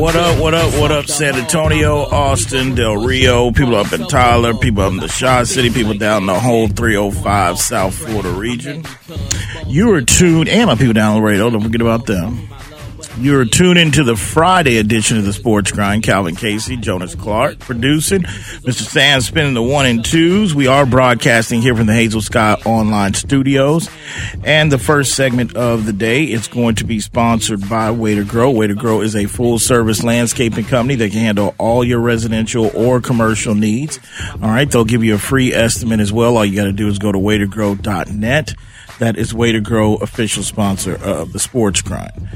What up, what up, what up, San Antonio, Austin, Del Rio, people up in Tyler, people up in the Shaw City, people down the whole 305 South Florida region. You are tuned, and my people down the radio, don't forget about them. You're tuned into the Friday edition of the Sports Grind. Calvin Casey, Jonas Clark producing. Mr. Sam spinning the one and twos. We are broadcasting here from the Hazel Sky Online Studios. And the first segment of the day is going to be sponsored by Way to Grow. Way to Grow is a full service landscaping company that can handle all your residential or commercial needs. All right. They'll give you a free estimate as well. All you got to do is go to waytogrow.net. That is Way to Grow, official sponsor of the Sports Grind.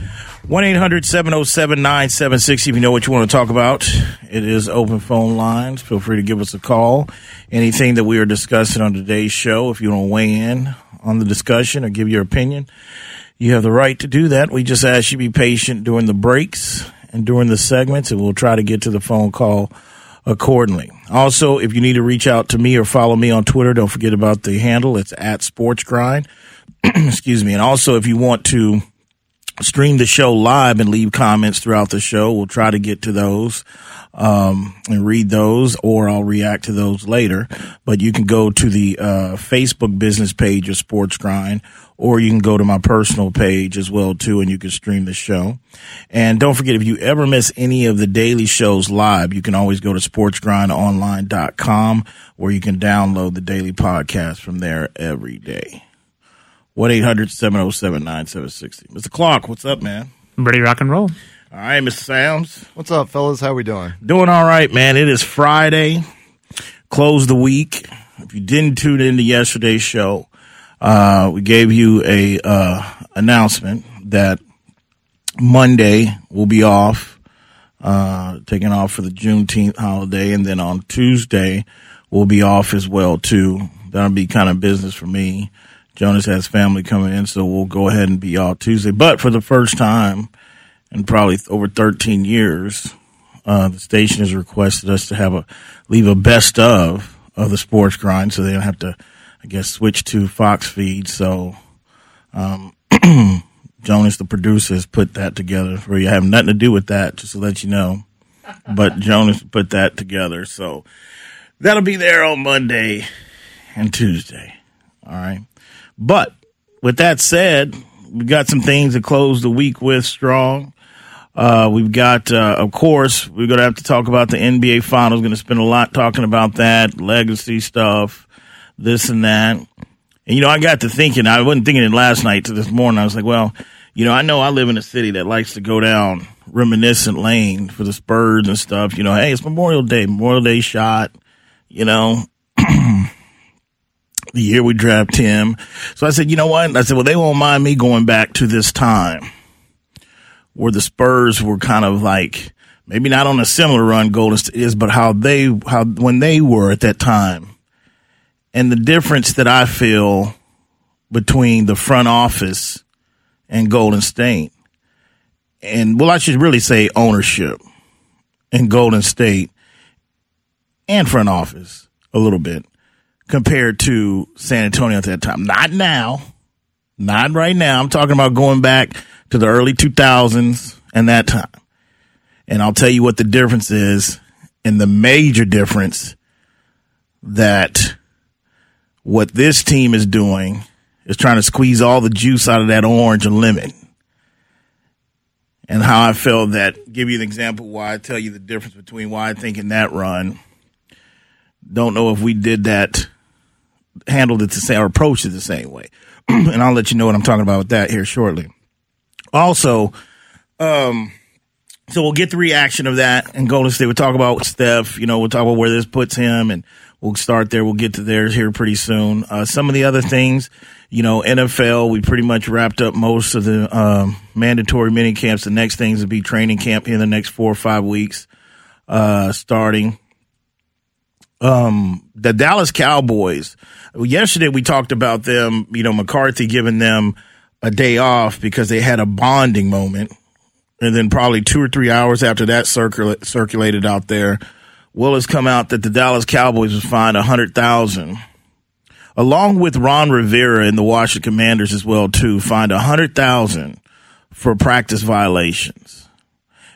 1 800 707 9760 if you know what you want to talk about. It is open phone lines. Feel free to give us a call. Anything that we are discussing on today's show, if you want to weigh in on the discussion or give your opinion, you have the right to do that. We just ask you be patient during the breaks and during the segments, and we'll try to get to the phone call accordingly. Also, if you need to reach out to me or follow me on Twitter, don't forget about the handle. It's at Sports Grind. Excuse me. And also, if you want to stream the show live and leave comments throughout the show. We'll try to get to those um, and read those, or I'll react to those later. But you can go to the uh, Facebook business page of Sports Grind, or you can go to my personal page as well too, and you can stream the show. And don't forget, if you ever miss any of the daily shows live, you can always go to sportsgrindonline.com, where you can download the daily podcast from there every day. 1 800 707 9760. Mr. Clark, what's up, man? Ready rock and roll. All right, Mr. Sams. What's up, fellas? How we doing? Doing all right, man. It is Friday. Close the week. If you didn't tune into yesterday's show, uh, we gave you a uh, announcement that Monday will be off, uh, taking off for the Juneteenth holiday, and then on Tuesday we'll be off as well too. That'll be kind of business for me. Jonas has family coming in, so we'll go ahead and be off Tuesday. But for the first time in probably over 13 years, uh, the station has requested us to have a leave a best of of the sports grind, so they don't have to, I guess, switch to Fox feed. So, um, Jonas, the producer, has put that together for you. I have nothing to do with that, just to let you know. But Jonas put that together, so that'll be there on Monday and Tuesday. All right. But with that said, we've got some things to close the week with strong. Uh, we've got, uh, of course, we're going to have to talk about the NBA Finals. Going to spend a lot talking about that, legacy stuff, this and that. And, you know, I got to thinking, I wasn't thinking it last night to this morning. I was like, well, you know, I know I live in a city that likes to go down reminiscent lane for the Spurs and stuff. You know, hey, it's Memorial Day, Memorial Day shot, you know. the year we drafted him. So I said, you know what? I said, well, they won't mind me going back to this time where the Spurs were kind of like maybe not on a similar run Golden State is, but how they how when they were at that time, and the difference that I feel between the front office and Golden State, and well, I should really say ownership in Golden State and front office a little bit compared to San Antonio at that time. Not now. Not right now. I'm talking about going back to the early 2000s and that time. And I'll tell you what the difference is and the major difference that what this team is doing is trying to squeeze all the juice out of that orange and lemon. And how I felt that, give you an example why I tell you the difference between why I think in that run. Don't know if we did that handled it the same or approached it the same way. and I'll let you know what I'm talking about with that here shortly. Also, um, so we'll get the reaction of that and Golden State. We'll talk about Steph, you know, we'll talk about where this puts him and we'll start there. We'll get to theirs here pretty soon. Uh, some of the other things, you know, NFL, we pretty much wrapped up most of the um, mandatory mini camps. The next things will be training camp in the next four or five weeks, uh, starting. Um, the Dallas Cowboys, yesterday we talked about them, you know, McCarthy giving them a day off because they had a bonding moment. And then probably two or three hours after that circula- circulated out there, will has come out that the Dallas Cowboys was fined a hundred thousand, along with Ron Rivera and the Washington Commanders as well too, fined a hundred thousand for practice violations.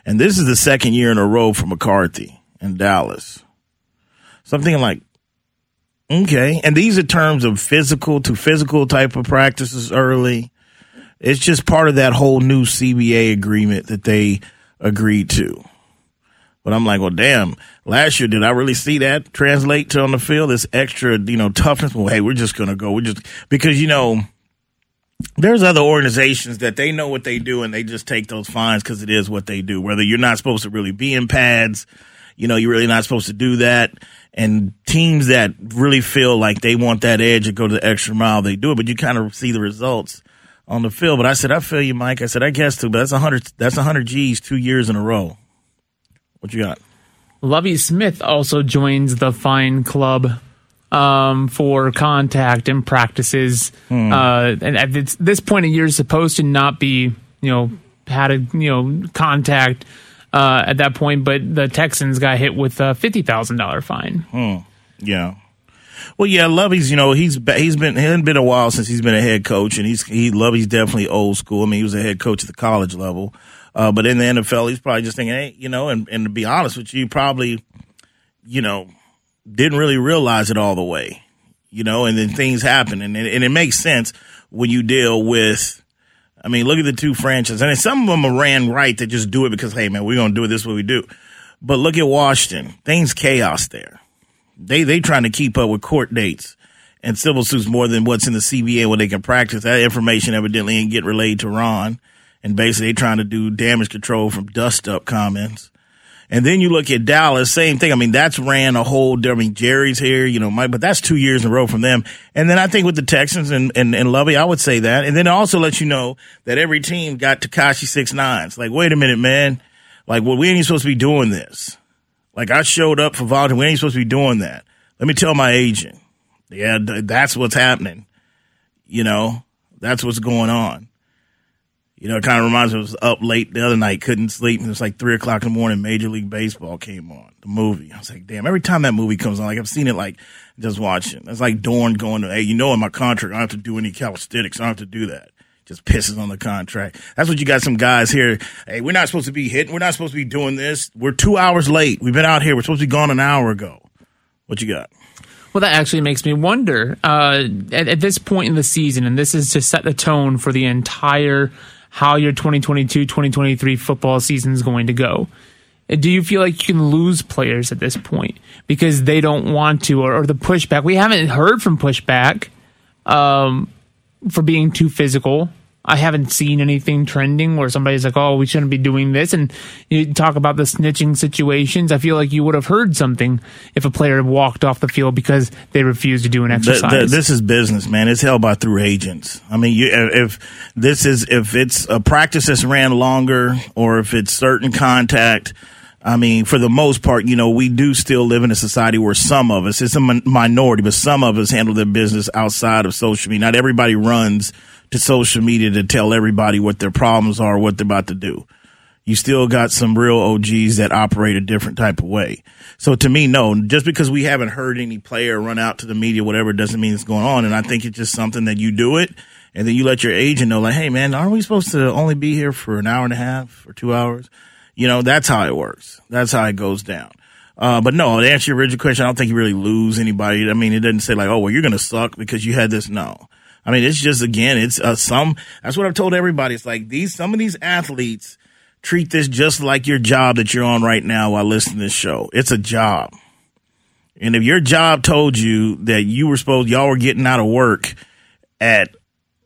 And this is the second year in a row for McCarthy in Dallas. Something like, okay. And these are terms of physical to physical type of practices early. It's just part of that whole new CBA agreement that they agreed to. But I'm like, well, damn, last year, did I really see that translate to on the field? This extra, you know, toughness. Well, hey, we're just going to go. We're just, because, you know, there's other organizations that they know what they do and they just take those fines because it is what they do. Whether you're not supposed to really be in pads, you know, you're really not supposed to do that. And teams that really feel like they want that edge and go to the extra mile, they do it. But you kind of see the results on the field. But I said, I feel you, Mike. I said, I guess too, but that's a hundred. That's a hundred G's two years in a row. What you got? Lovie Smith also joins the fine club um, for contact and practices. Hmm. Uh, and at this point in year, is supposed to not be, you know, had a you know contact uh, at that point, but the Texans got hit with a fifty thousand dollar fine. Hmm. Yeah. Well, yeah, Lovie's. You know, he's he's been it hasn't been a while since he's been a head coach, and he's he Lovie's definitely old school. I mean, he was a head coach at the college level, uh, but in the NFL, he's probably just thinking, hey, you know, and and to be honest with you, probably, you know, didn't really realize it all the way, you know, and then things happen. And, and it makes sense when you deal with, I mean, look at the two franchises. And some of them are ran right to just do it because, hey, man, we're going to do it this way we do. But look at Washington. Things chaos there. They, they trying to keep up with court dates and civil suits more than what's in the CBA where they can practice. That information evidently ain't get relayed to Ron. And basically they trying to do damage control from dust up comments. And then you look at Dallas, same thing. I mean, that's ran a whole, I mean, Jerry's here, you know, Mike, but that's two years in a row from them. And then I think with the Texans and, and, and Lovie, I would say that. And then it also lets you know that every team got Tekashi six nines. Like, wait a minute, man. Like, well, we ain't supposed to be doing this. Like, I showed up for volunteer. We ain't supposed to be doing that. Let me tell my agent. Yeah, that's what's happening. You know, that's what's going on. You know, it kind of reminds me. I was up late the other night, couldn't sleep. And it was like three o'clock in the morning. Major League Baseball came on the movie. I was like, damn. Every time that movie comes on, like I've seen it, like just watching. It's like Dorn going to, hey, you know, in my contract, I don't have to do any calisthenics. I don't have to do that. Just pisses on the contract. That's what you got. Some guys here. Hey, we're not supposed to be hitting. We're not supposed to be doing this. We're two hours late. We've been out here. We're supposed to be gone an hour ago. What you got? Well, that actually makes me wonder. Uh, at, at this point in the season, and this is to set the tone for the entire how your 2022 2023 football season is going to go. Do you feel like you can lose players at this point because they don't want to, or, or the pushback? We haven't heard from pushback um, for being too physical I haven't seen anything trending where somebody's like, "Oh, we shouldn't be doing this." And you talk about the snitching situations. I feel like you would have heard something if a player walked off the field because they refused to do an exercise. The, the, this is business, man. It's held by through agents. I mean, you, if this is if it's a practice that's ran longer, or if it's certain contact. I mean, for the most part, you know, we do still live in a society where some of us, it's a minority, but some of us handle their business outside of social media. Not everybody runs to social media to tell everybody what their problems are, what they're about to do. You still got some real OGs that operate a different type of way. So to me, no, just because we haven't heard any player run out to the media, whatever, doesn't mean it's going on. And I think it's just something that you do it and then you let your agent know, like, hey man, aren't we supposed to only be here for an hour and a half or two hours? You know, that's how it works. That's how it goes down. Uh, but no, to answer your original question, I don't think you really lose anybody. I mean, it doesn't say like, oh, well, you're going to suck because you had this. No. I mean, it's just again, it's uh, some. That's what I've told everybody. It's like these some of these athletes treat this just like your job that you're on right now while listening to this show. It's a job, and if your job told you that you were supposed y'all were getting out of work at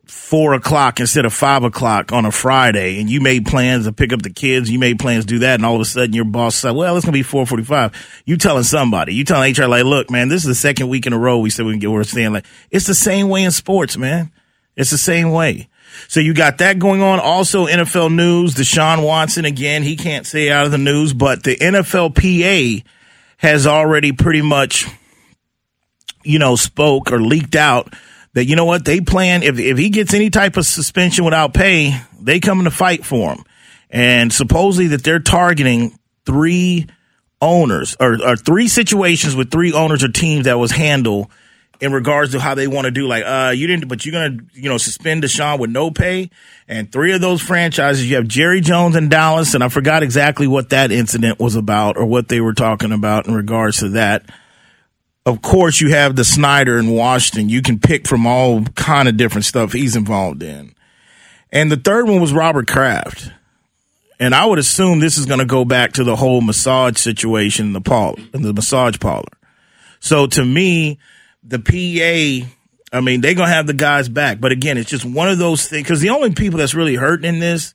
four o'clock instead of five o'clock on a Friday, and you made plans to pick up the kids, you made plans to do that, and all of a sudden your boss said, "Well, it's gonna be four forty-five. You telling somebody, you telling HR like, "Look, man, this is the second week in a row we said we can get where we're staying." Like, it's the same way in sports, man. It's the same way. So you got that going on. Also, NFL news: Deshaun Watson again. He can't stay out of the news, but the NFLPA has already pretty much, you know, spoke or leaked out that you know what they plan if if he gets any type of suspension without pay, they come to fight for him. And supposedly that they're targeting three owners or, or three situations with three owners or teams that was handled in regards to how they want to do. Like, uh, you didn't, but you're gonna, you know, suspend Deshaun with no pay. And three of those franchises, you have Jerry Jones in Dallas, and I forgot exactly what that incident was about or what they were talking about in regards to that. Of course, you have the Snyder in Washington. You can pick from all kind of different stuff he's involved in. And the third one was Robert Kraft. And I would assume this is going to go back to the whole massage situation in the parlor, in the massage parlor. So to me, the PA, I mean, they're going to have the guys back. But again, it's just one of those things because the only people that's really hurting in this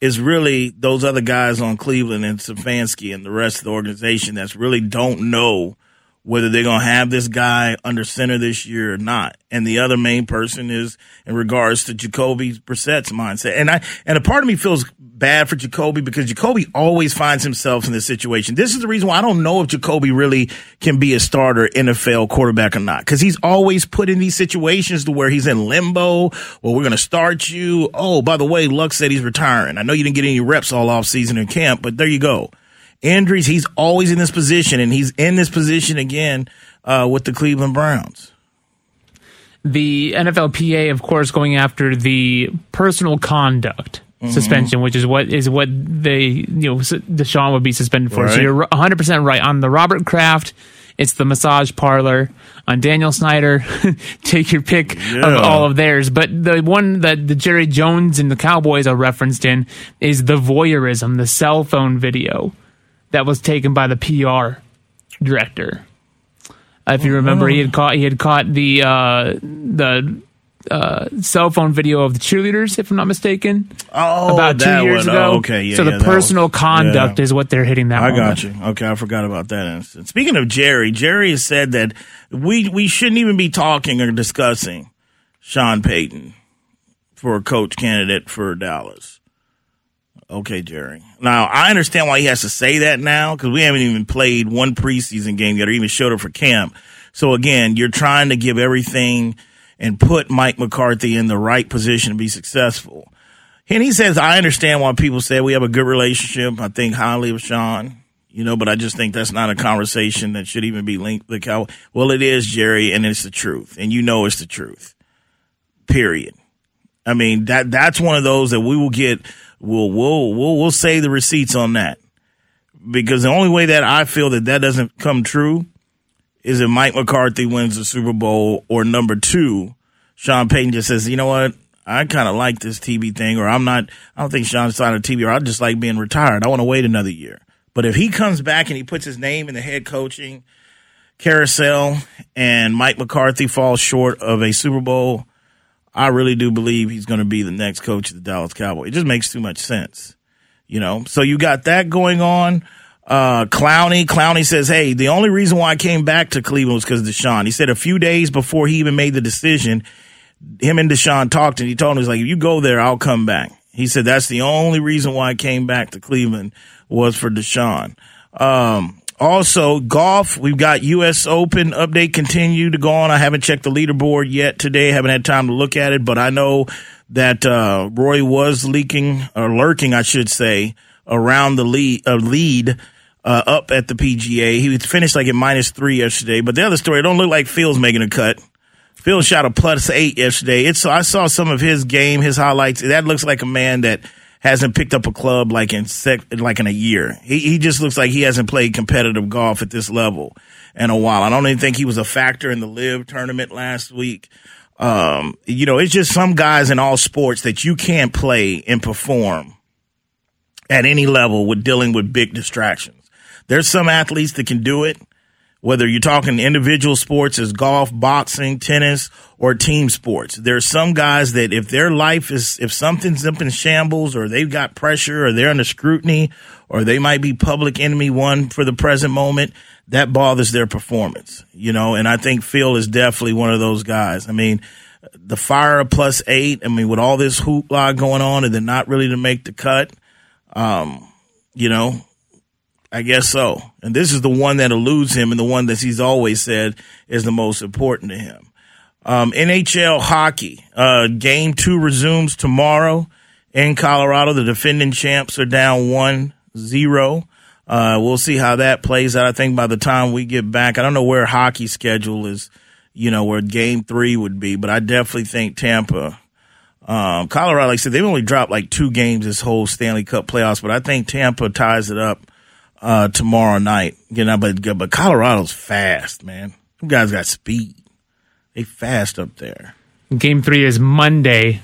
is really those other guys on Cleveland and Stefanski and the rest of the organization that's really don't know whether they're going to have this guy under center this year or not. And the other main person is in regards to Jacoby Brissett's mindset. And I, and a part of me feels bad for Jacoby because Jacoby always finds himself in this situation. This is the reason why I don't know if Jacoby really can be a starter NFL quarterback or not. Cause he's always put in these situations to where he's in limbo. Well, we're going to start you. Oh, by the way, Luck said he's retiring. I know you didn't get any reps all off season in camp, but there you go injuries. He's always in this position, and he's in this position again uh, with the Cleveland Browns. The NFLPA, of course, going after the personal conduct mm-hmm. suspension, which is what is what they you know Deshaun would be suspended for. Right. So you're 100 percent right on the Robert Kraft. It's the massage parlor on Daniel Snyder. take your pick yeah. of all of theirs. But the one that the Jerry Jones and the Cowboys are referenced in is the voyeurism, the cell phone video that was taken by the PR director. Uh, if you remember, he had oh. caught he had caught the uh, the uh, cell phone video of the cheerleaders, if I'm not mistaken. Oh, about two years one. ago. Oh, okay, yeah. So the personal was, conduct yeah. is what they're hitting that. I moment. got you. Okay, I forgot about that instance. Speaking of Jerry, Jerry has said that we we shouldn't even be talking or discussing Sean Payton for a coach candidate for Dallas. Okay, Jerry. Now I understand why he has to say that now because we haven't even played one preseason game yet, or even showed up for camp. So again, you're trying to give everything and put Mike McCarthy in the right position to be successful. And he says, I understand why people say we have a good relationship. I think highly of Sean, you know, but I just think that's not a conversation that should even be linked to the cow. Well, it is, Jerry, and it's the truth. And you know it's the truth. Period. I mean, that that's one of those that we will get we'll we'll we'll we'll say the receipts on that because the only way that I feel that that doesn't come true is if Mike McCarthy wins the Super Bowl or number two, Sean Payton just says, you know what, I kind of like this TV thing, or I'm not. I don't think Sean's signed a TV, or I just like being retired. I want to wait another year. But if he comes back and he puts his name in the head coaching carousel, and Mike McCarthy falls short of a Super Bowl, I really do believe he's going to be the next coach of the Dallas Cowboys. It just makes too much sense, you know. So you got that going on. Uh, Clowney, Clowney says, "Hey, the only reason why I came back to Cleveland was because Deshaun." He said a few days before he even made the decision, him and Deshaun talked, and he told him, "He's like, if you go there, I'll come back." He said that's the only reason why I came back to Cleveland was for Deshaun. Um, also, golf, we've got U.S. Open update continue to go on. I haven't checked the leaderboard yet today. Haven't had time to look at it, but I know that uh, Rory was leaking or lurking, I should say, around the lead, uh, lead uh, up at the PGA. He finished like at minus three yesterday. But the other story, it don't look like Phil's making a cut. Phil shot a plus eight yesterday. It's I saw some of his game, his highlights. That looks like a man that – hasn't picked up a club like in sec, like in a year. He he just looks like he hasn't played competitive golf at this level in a while. I don't even think he was a factor in the LIV tournament last week. Um, you know, it's just some guys in all sports that you can't play and perform at any level with dealing with big distractions. There's some athletes that can do it whether you're talking individual sports as golf, boxing, tennis, or team sports. There are some guys that if their life is, if something's up in shambles or they've got pressure or they're under scrutiny or they might be public enemy one for the present moment, that bothers their performance, you know, and I think Phil is definitely one of those guys. I mean, the fire plus eight, I mean, with all this hoopla going on and then not really to make the cut, um, you know, I guess so. And this is the one that eludes him and the one that he's always said is the most important to him. Um, NHL hockey, uh, game two resumes tomorrow in Colorado. The defending champs are down one zero. Uh, we'll see how that plays out. I think by the time we get back, I don't know where hockey schedule is you know, where game three would be. But I definitely think Tampa, um, Colorado, like I said, they've only dropped like two games this whole Stanley Cup playoffs, but I think Tampa ties it up uh, tomorrow night. You know, but but Colorado's fast, man. You guys got speed. They fast up there. Game three is Monday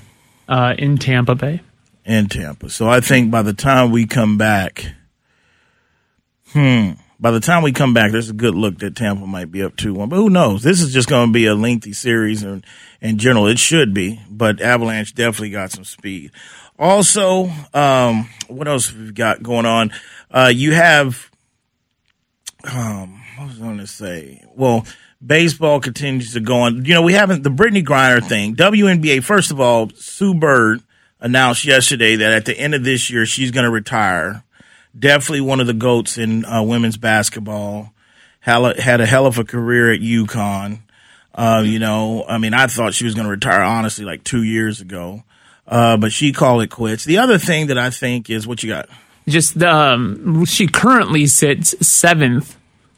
uh, in Tampa Bay. In Tampa. So I think by the time we come back, hmm, by the time we come back, there's a good look that Tampa might be up 2 1. But who knows? This is just going to be a lengthy series, and in general, it should be. But Avalanche definitely got some speed. Also, um, what else we've got going on? Uh, you have, um, what was I going to say? Well, baseball continues to go on. You know, we haven't the Brittney Griner thing. WNBA. First of all, Sue Bird announced yesterday that at the end of this year she's going to retire. Definitely one of the goats in uh, women's basketball. Had a hell of a career at UConn. Uh, you know, I mean, I thought she was going to retire honestly like two years ago, uh, but she called it quits. The other thing that I think is what you got. Just um, she currently sits seventh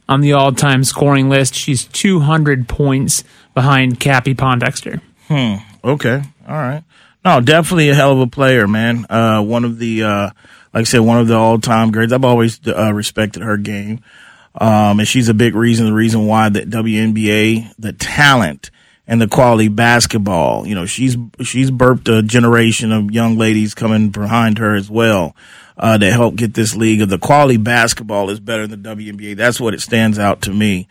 on the all-time scoring list. She's 200 points behind Cappie Pondexter. Hmm. Okay. All right. No, definitely a hell of a player, man. Uh, one of the, uh, like I said, one of the all-time greats. I've always uh, respected her game, um, and she's a big reason. The reason why the WNBA, the talent and the quality basketball. You know, she's she's burped a generation of young ladies coming behind her as well uh, to help get this league. Of the quality basketball is better than the WNBA. That's what it stands out to me.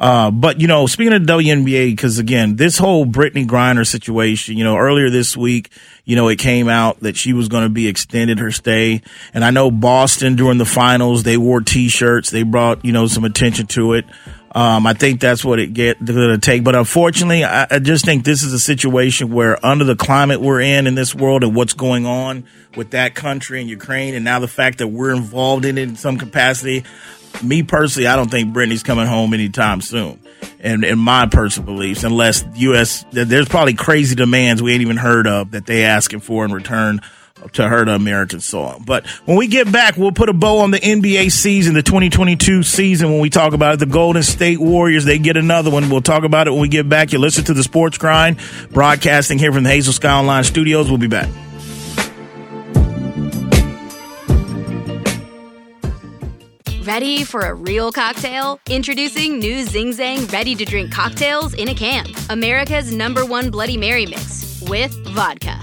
Uh, but you know, speaking of WNBA, because again, this whole Brittney Griner situation, you know, earlier this week, you know, it came out that she was going to be extended her stay, and I know Boston during the finals they wore T-shirts, they brought you know some attention to it. Um, I think that's what it get to take. But unfortunately, I, I, just think this is a situation where under the climate we're in in this world and what's going on with that country and Ukraine, and now the fact that we're involved in it in some capacity, me personally, I don't think Brittney's coming home anytime soon. And in my personal beliefs, unless U.S. there's probably crazy demands we ain't even heard of that they asking for in return to her the American soil. But when we get back, we'll put a bow on the NBA season, the 2022 season. When we talk about it, the Golden State Warriors, they get another one. We'll talk about it when we get back. You listen to the Sports Grind, broadcasting here from the Hazel Sky Online Studios. We'll be back. Ready for a real cocktail? Introducing new Zing Zang ready to drink cocktails in a can. America's number one Bloody Mary mix with vodka,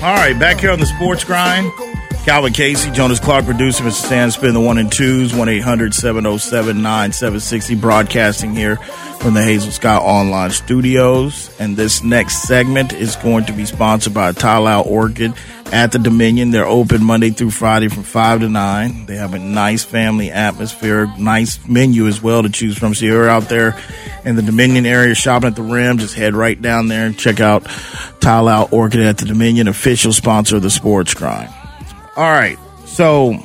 All right, back here on the Sports Grind. Calvin Casey, Jonas Clark, producer, Mr. Sandspin, the one and twos, 1 800 707 9760, broadcasting here from the Hazel Sky Online Studios. And this next segment is going to be sponsored by Tai Lao Orchid at the Dominion. They're open Monday through Friday from 5 to 9. They have a nice family atmosphere, nice menu as well to choose from. So you're out there in the Dominion area shopping at the Rim, just head right down there and check out Tai Lao Orchid at the Dominion, official sponsor of the Sports Grind. All right, so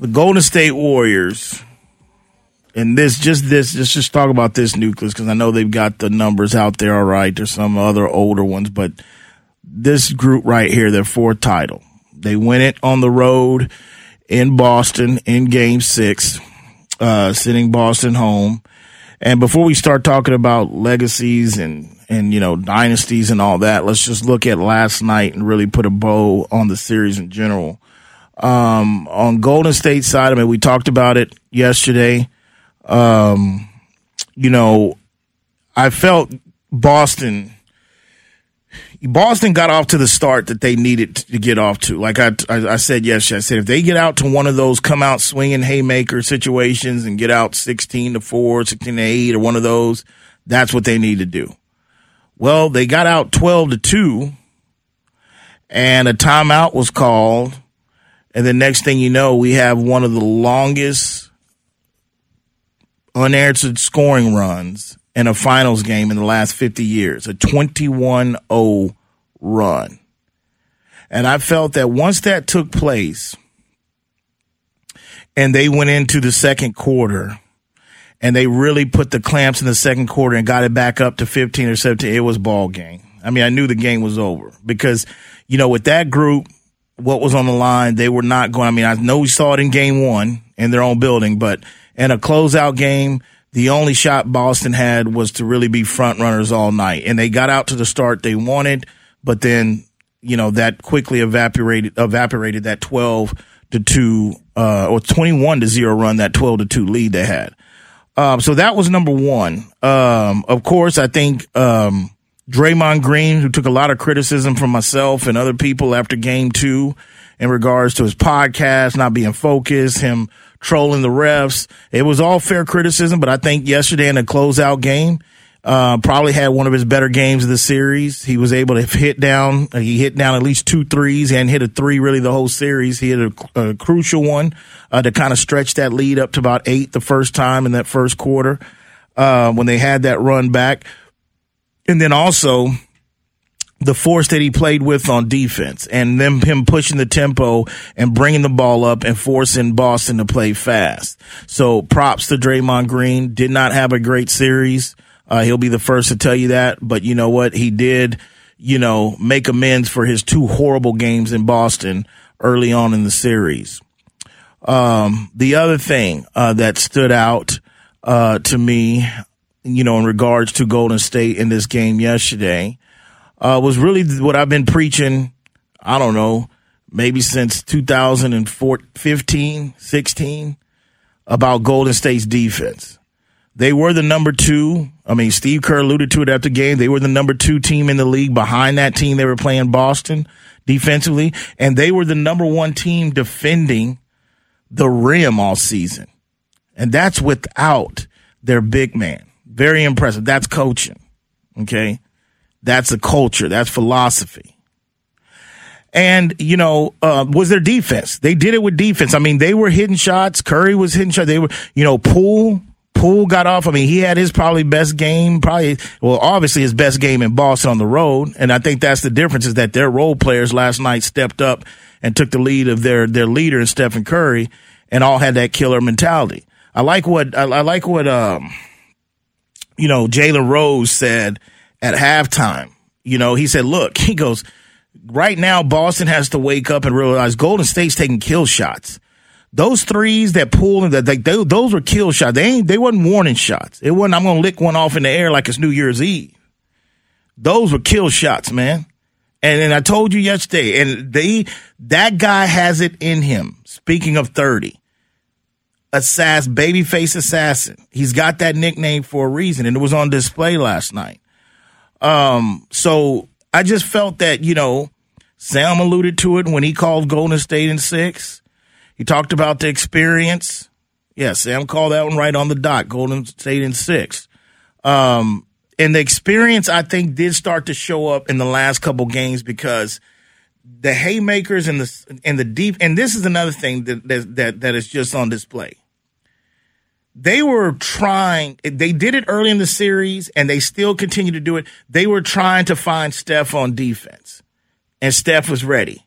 the Golden State Warriors and this just this just just talk about this nucleus because I know they've got the numbers out there. All right, there's some other older ones, but this group right here, their fourth title, they win it on the road in Boston in Game Six, uh, sitting Boston home. And before we start talking about legacies and and you know dynasties and all that, let's just look at last night and really put a bow on the series in general. Um, on Golden State side, I mean, we talked about it yesterday. Um, you know, I felt Boston, Boston got off to the start that they needed to get off to. Like I, I, I said yesterday, I said if they get out to one of those come out swinging haymaker situations and get out 16 to 4, 16 to 8 or one of those, that's what they need to do. Well, they got out 12 to 2 and a timeout was called. And the next thing you know, we have one of the longest unanswered scoring runs in a finals game in the last 50 years, a 21 0 run. And I felt that once that took place and they went into the second quarter and they really put the clamps in the second quarter and got it back up to 15 or 17, it was ball game. I mean, I knew the game was over because, you know, with that group, what was on the line, they were not going. I mean, I know we saw it in game one in their own building, but in a closeout game, the only shot Boston had was to really be front runners all night. And they got out to the start they wanted, but then, you know, that quickly evaporated, evaporated that 12 to 2, uh, or 21 to 0 run, that 12 to 2 lead they had. Um, so that was number one. Um, of course, I think, um, Draymond Green, who took a lot of criticism from myself and other people after game two in regards to his podcast not being focused, him trolling the refs. It was all fair criticism, but I think yesterday in the closeout game, uh, probably had one of his better games of the series. He was able to hit down, uh, he hit down at least two threes and hit a three really the whole series. He hit a, a crucial one, uh, to kind of stretch that lead up to about eight the first time in that first quarter, uh, when they had that run back. And then also, the force that he played with on defense and them him pushing the tempo and bringing the ball up and forcing Boston to play fast. So props to Draymond Green. Did not have a great series. Uh, he'll be the first to tell you that. But you know what? He did, you know, make amends for his two horrible games in Boston early on in the series. Um, the other thing uh, that stood out uh, to me, you know, in regards to Golden State in this game yesterday uh, was really what I've been preaching. I don't know, maybe since 2015, 16 about Golden State's defense. They were the number two. I mean, Steve Kerr alluded to it after the game. They were the number two team in the league behind that team. They were playing Boston defensively, and they were the number one team defending the rim all season. And that's without their big man. Very impressive. That's coaching. Okay. That's a culture. That's philosophy. And, you know, uh, was their defense. They did it with defense. I mean, they were hitting shots. Curry was hitting shots. They were, you know, Poole, Poole got off. I mean, he had his probably best game, probably, well, obviously his best game in Boston on the road. And I think that's the difference is that their role players last night stepped up and took the lead of their, their leader in Stephen Curry and all had that killer mentality. I like what, I, I like what, um, you know, Jalen Rose said at halftime. You know, he said, look, he goes, right now, Boston has to wake up and realize Golden State's taking kill shots. Those threes that pull and that they, they, those were kill shots. They ain't, they wasn't warning shots. It wasn't, I'm to lick one off in the air like it's New Year's Eve. Those were kill shots, man. And, and I told you yesterday, and they, that guy has it in him. Speaking of 30, assassin, babyface assassin. He's got that nickname for a reason, and it was on display last night. Um, so I just felt that, you know, Sam alluded to it when he called Golden State in six. He talked about the experience. Yeah, Sam called that one right on the dot, Golden State in six. Um, and the experience I think did start to show up in the last couple games because the haymakers and the and the deep and this is another thing that that that, that is just on display they were trying, they did it early in the series and they still continue to do it. They were trying to find Steph on defense and Steph was ready.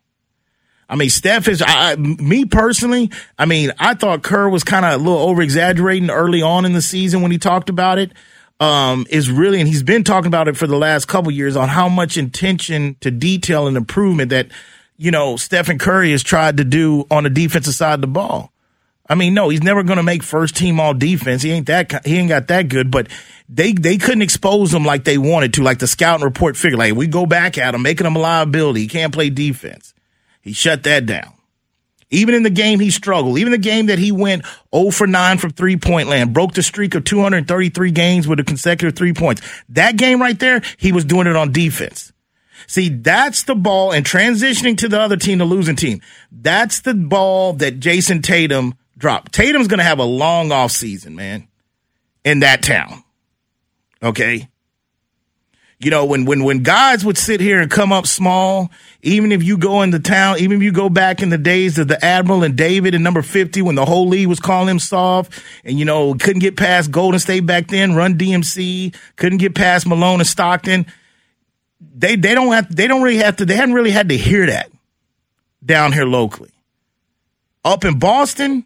I mean, Steph is, I, me personally, I mean, I thought Kerr was kind of a little over exaggerating early on in the season when he talked about it. Um, is really, and he's been talking about it for the last couple years on how much intention to detail and improvement that, you know, Stephen Curry has tried to do on the defensive side of the ball. I mean, no, he's never going to make first team all defense. He ain't that, he ain't got that good, but they, they couldn't expose him like they wanted to, like the scouting report figured. Like, we go back at him, making him a liability. He can't play defense. He shut that down. Even in the game he struggled, even the game that he went 0 for 9 from three point land, broke the streak of 233 games with a consecutive three points. That game right there, he was doing it on defense. See, that's the ball and transitioning to the other team, the losing team. That's the ball that Jayson Tatum dropped. Tatum's going to have a long off season, man, in that town. Okay. You know, when, when, when guys would sit here and come up small, even if you go into town, even if you go back in the days of the Admiral and David and number 50 when the whole league was calling him soft and, you know, couldn't get past Golden State back then, run DMC, couldn't get past Malone and Stockton. They, they don't have, they don't really have to, they hadn't really had to hear that down here locally. Up in Boston,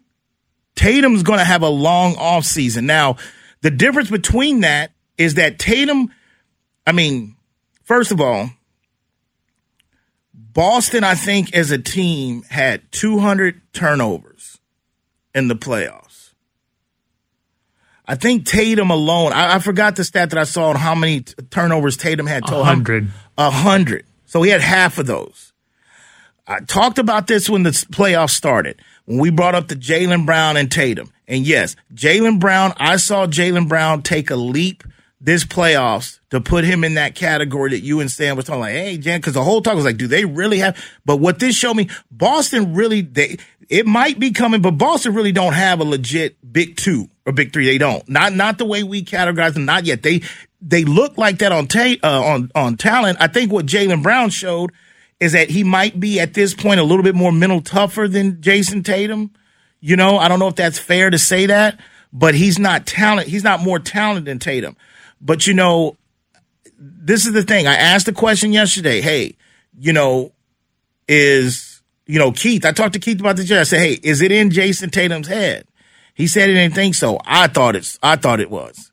Tatum's going to have a long off season. Now, the difference between that is that Tatum, I mean, first of all, Boston, I think, as a team, had 200 turnovers in the playoffs. I think Tatum alone, I, I forgot the stat that I saw on how many t- turnovers Tatum had. Hundred. A hundred. So he had half of those. I talked about this when the playoffs started, when we brought up the Jaylen Brown and Tatum. And yes, Jaylen Brown, I saw Jaylen Brown take a leap this playoffs to put him in that category that you and Sam was talking like, hey, Jan, because the whole talk was like, do they really have? But what this showed me, Boston really, they, it might be coming, but Boston really don't have a legit big two or big three. They don't. Not not the way we categorize them. Not yet. They they look like that on ta- uh, on on talent. I think what Jaylen Brown showed is that he might be at this point a little bit more mental tougher than Jayson Tatum. You know, I don't know if that's fair to say that, but he's not talent. He's not more talented than Tatum. But you know, this is the thing. I asked the question yesterday. Hey, you know, is you know Keith? I talked to Keith about this. I said, hey, is it in Jayson Tatum's head? He said he didn't think so. I thought it's. I thought it was.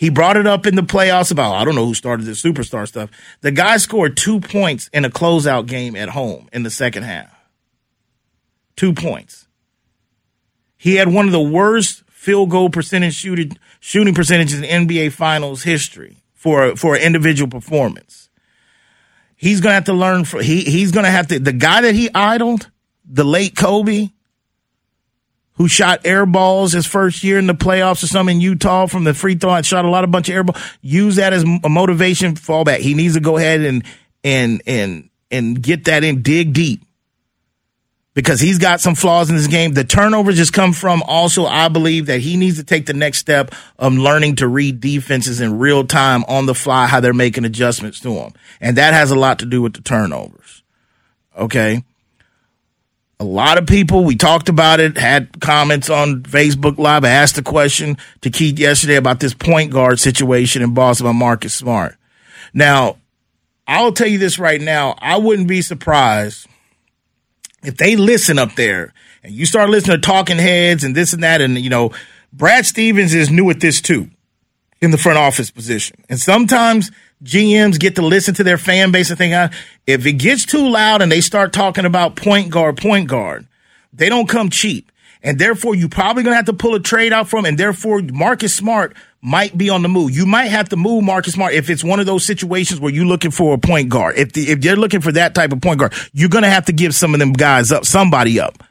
He brought it up in the playoffs about I don't know who started the superstar stuff. The guy scored two points in a closeout game at home in the second half. Two points. He had one of the worst field goal percentage shooting shooting percentages in NBA Finals history for for an individual performance. He's gonna have to learn. For, he he's gonna have to. The guy that he idled, the late Kobe, who shot air balls his first year in the playoffs or something in Utah from the free throw and shot a lot of bunch of air balls. Use that as a motivation fallback. He needs to go ahead and and and and get that in, dig deep because he's got some flaws in this game. The turnovers just come from also, I believe that he needs to take the next step of learning to read defenses in real time on the fly, how they're making adjustments to him. And that has a lot to do with the turnovers. Okay. A lot of people, we talked about it, had comments on Facebook Live. I asked a question to Keith yesterday about this point guard situation in Boston by Marcus Smart. Now, I'll tell you this right now. I wouldn't be surprised if they listen up there and you start listening to talking heads and this and that, and you know, Brad Stevens is new at this too in the front office position. And sometimes GMs get to listen to their fan base and think, ah, if it gets too loud and they start talking about point guard, point guard, they don't come cheap. And therefore, you're probably going to have to pull a trade out from, and therefore, Marcus Smart might be on the move. You might have to move Marcus Smart if it's one of those situations where you're looking for a point guard. If the, if you're looking for that type of point guard, you're going to have to give some of them guys up, somebody up.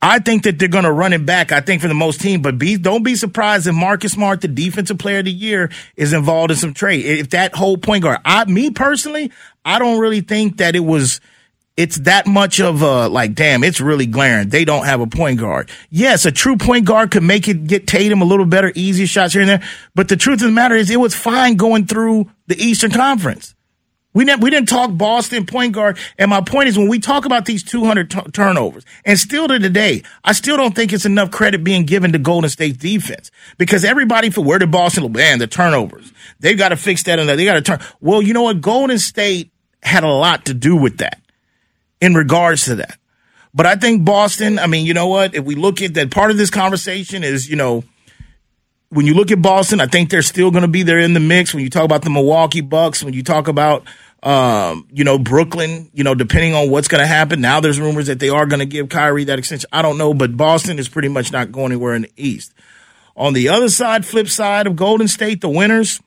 I think that they're going to run it back. I think for the most team, but be, don't be surprised if Marcus Smart, the defensive player of the year, is involved in some trade. If that whole point guard, I, me personally, I don't really think that it was, it's that much of a, like, damn, it's really glaring. They don't have a point guard. Yes, a true point guard could make it get Tatum a little better, easier shots here and there. But the truth of the matter is it was fine going through the Eastern Conference. We didn't, we didn't talk Boston point guard. And my point is when we talk about these 200 t- turnovers and still to today, I still don't think it's enough credit being given to Golden State defense because everybody for where did Boston, man, the turnovers, they've got to fix that and they got to turn. Well, you know what? Golden State had a lot to do with that in regards to that. But I think Boston, I mean, you know what? If we look at that part of this conversation is, you know, when you look at Boston, I think they're still going to be there in the mix. When you talk about the Milwaukee Bucks, when you talk about, um, you know, Brooklyn, you know, depending on what's going to happen. Now there's rumors that they are going to give Kyrie that extension. I don't know, but Boston is pretty much not going anywhere in the East. On the other side, flip side of Golden State, the winners,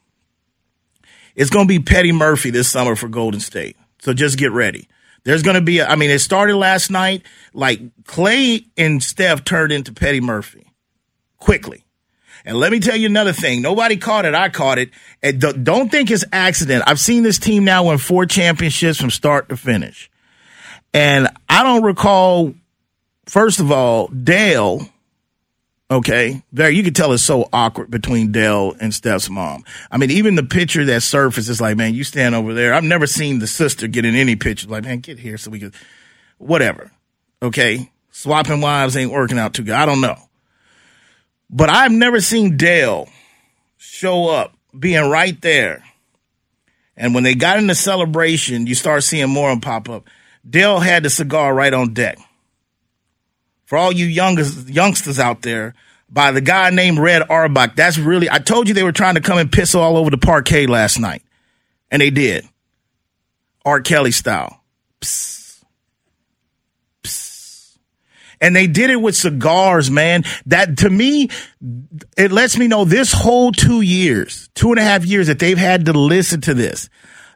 it's going to be Petty Murphy this summer for Golden State. So just get ready. There's going to be, a, I mean, it started last night. Like Clay and Steph turned into Petty Murphy quickly. And let me tell you another thing. Nobody caught it. I caught it. And don't think it's accident. I've seen this team now win four championships from start to finish. And I don't recall, first of all, Dale. Okay, there you can tell it's so awkward between Dale and Steph's mom. I mean, even the picture that surfaced is like, man, you stand over there. I've never seen the sister get in any picture. Like, man, get here so we can, whatever. Okay, swapping wives ain't working out too good. I don't know. But I've never seen Dale show up being right there. And when they got in the celebration, you start seeing more and pop up. Dale had the cigar right on deck. For all you youngest, youngsters out there, by the guy named Red Auerbach. That's really, I told you they were trying to come and piss all over the parquet last night. And they did. R. Kelly style. And they did it with cigars, man. That to me, it lets me know this whole two years, two and a half years that they've had to listen to this,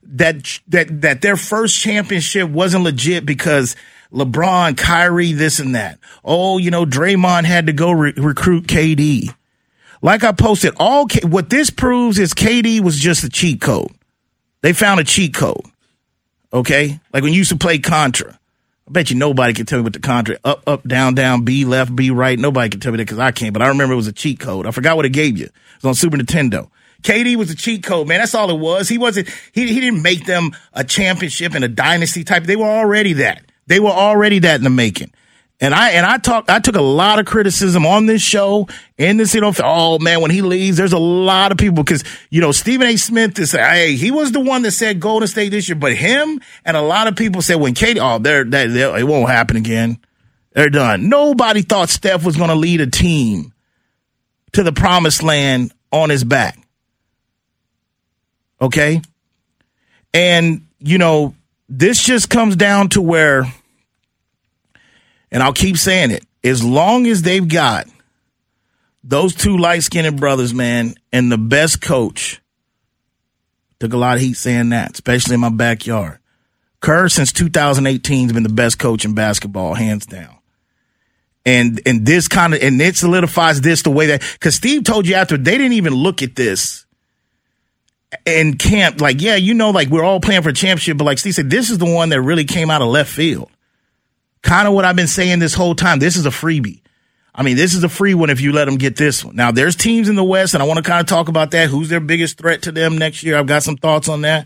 that that that their first championship wasn't legit because LeBron, Kyrie, this and that. Oh, you know, Draymond had to go re- recruit KD. Like I posted, all K- what this proves is KD was just a cheat code. They found a cheat code. Okay, like when you used to play Contra. I bet you nobody can tell me what the contract up, up, down, down, B left, B right. Nobody can tell me that because I can't. But I remember it was a cheat code. I forgot what it gave you. It was on Super Nintendo. KD was a cheat code, man. That's all it was. He wasn't. He he didn't make them a championship and a dynasty type. They were already that. They were already that in the making. And I and I talked. I took a lot of criticism on this show in this. You know, oh man, when he leaves, there's a lot of people because you know Stephen A. Smith is hey, he was the one that said Golden State this year, but him and a lot of people said when KD, oh, they're, they're it won't happen again. They're done. Nobody thought Steph was going to lead a team to the promised land on his back. Okay, and you know this just comes down to where and I'll keep saying it, as long as they've got those two light skinned brothers, man, and the best coach, took a lot of heat saying that, especially in my backyard. Kerr since 2018 has been the best coach in basketball, hands down. And and this kind of and it solidifies this the way that because Steve told you after they didn't even look at this in camp, like, yeah, you know, like we're all playing for a championship, but like Steve said, this is the one that really came out of left field. Kind of what I've been saying this whole time. This is a freebie. I mean, this is a free one if you let them get this one. Now, there's teams in the West, and I want to kind of talk about that. Who's their biggest threat to them next year? I've got some thoughts on that.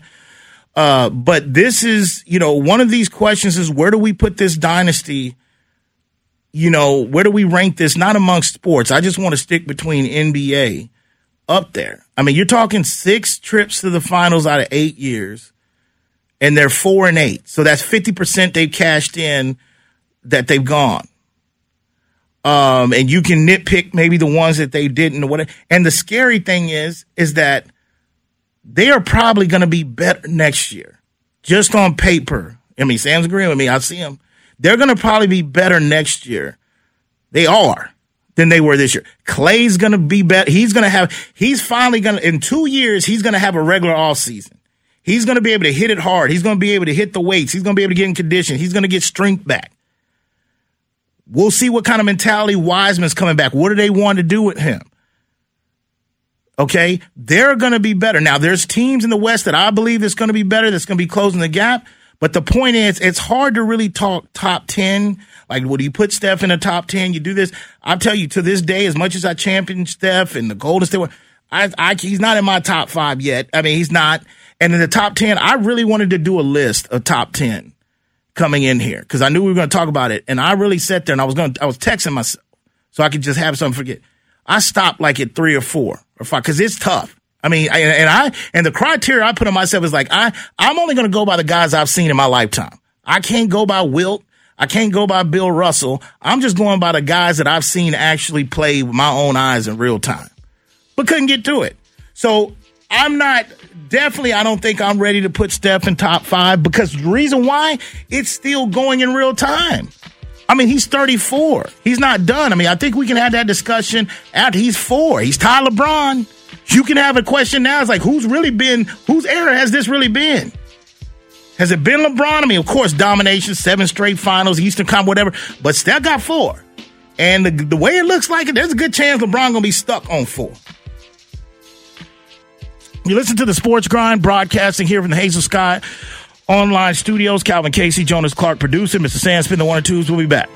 Uh, but this is, you know, one of these questions is where do we put this dynasty? You know, where do we rank this? Not amongst sports. I just want to stick between NBA up there. I mean, you're talking six trips to the finals out of eight years, and they're four and eight. So that's 50% they've cashed in that they've gone. Um, and you can nitpick maybe the ones that they didn't or whatever. And the scary thing is, is that they are probably going to be better next year, just on paper. I mean, Sam's agreeing with me. I see them. They're going to probably be better next year. They are than they were this year. Klay's going to be better. He's going to have, he's finally going to, in two years, he's going to have a regular off season. He's going to be able to hit it hard. He's going to be able to hit the weights. He's going to be able to get in condition. He's going to get strength back. We'll see what kind of mentality Wiseman's coming back. What do they want to do with him? Okay, they're going to be better. Now, there's teams in the West that I believe is going to be better. That's going to be closing the gap. But the point is, it's hard to really talk top ten. Like, would you put Steph in the top ten? You do this. I'll tell you to this day, as much as I champion Steph and the Golden State, I, I, he's not in my top five yet. I mean, he's not. And in the top ten, I really wanted to do a list of top ten coming in here because I knew we were going to talk about it. And I really sat there and I was going to, I was texting myself so I could just have something forget. I stopped like at three or four or five because it's tough. I mean, and I, and the criteria I put on myself is like, I, I'm only going to go by the guys I've seen in my lifetime. I can't go by Wilt. I can't go by Bill Russell. I'm just going by the guys that I've seen actually play with my own eyes in real time, but couldn't get to it. So I'm not definitely, I don't think I'm ready to put Steph in top five because the reason why it's still going in real time. I mean, he's 34. He's not done. I mean, I think we can have that discussion after he's four. He's Ty LeBron. You can have a question now. It's like, who's really been, whose era has this really been? Has it been LeBron? I mean, of course, domination, seven straight finals, Eastern Conference, whatever. But Steph got four. And the, the way it looks like it, there's a good chance LeBron going to be stuck on four. You listen to the Sports Grind broadcasting here from the Hazel Sky online studios. Calvin Casey, Jonas Clark, producer. Mr. Sandspin, the one and twos. We'll be back.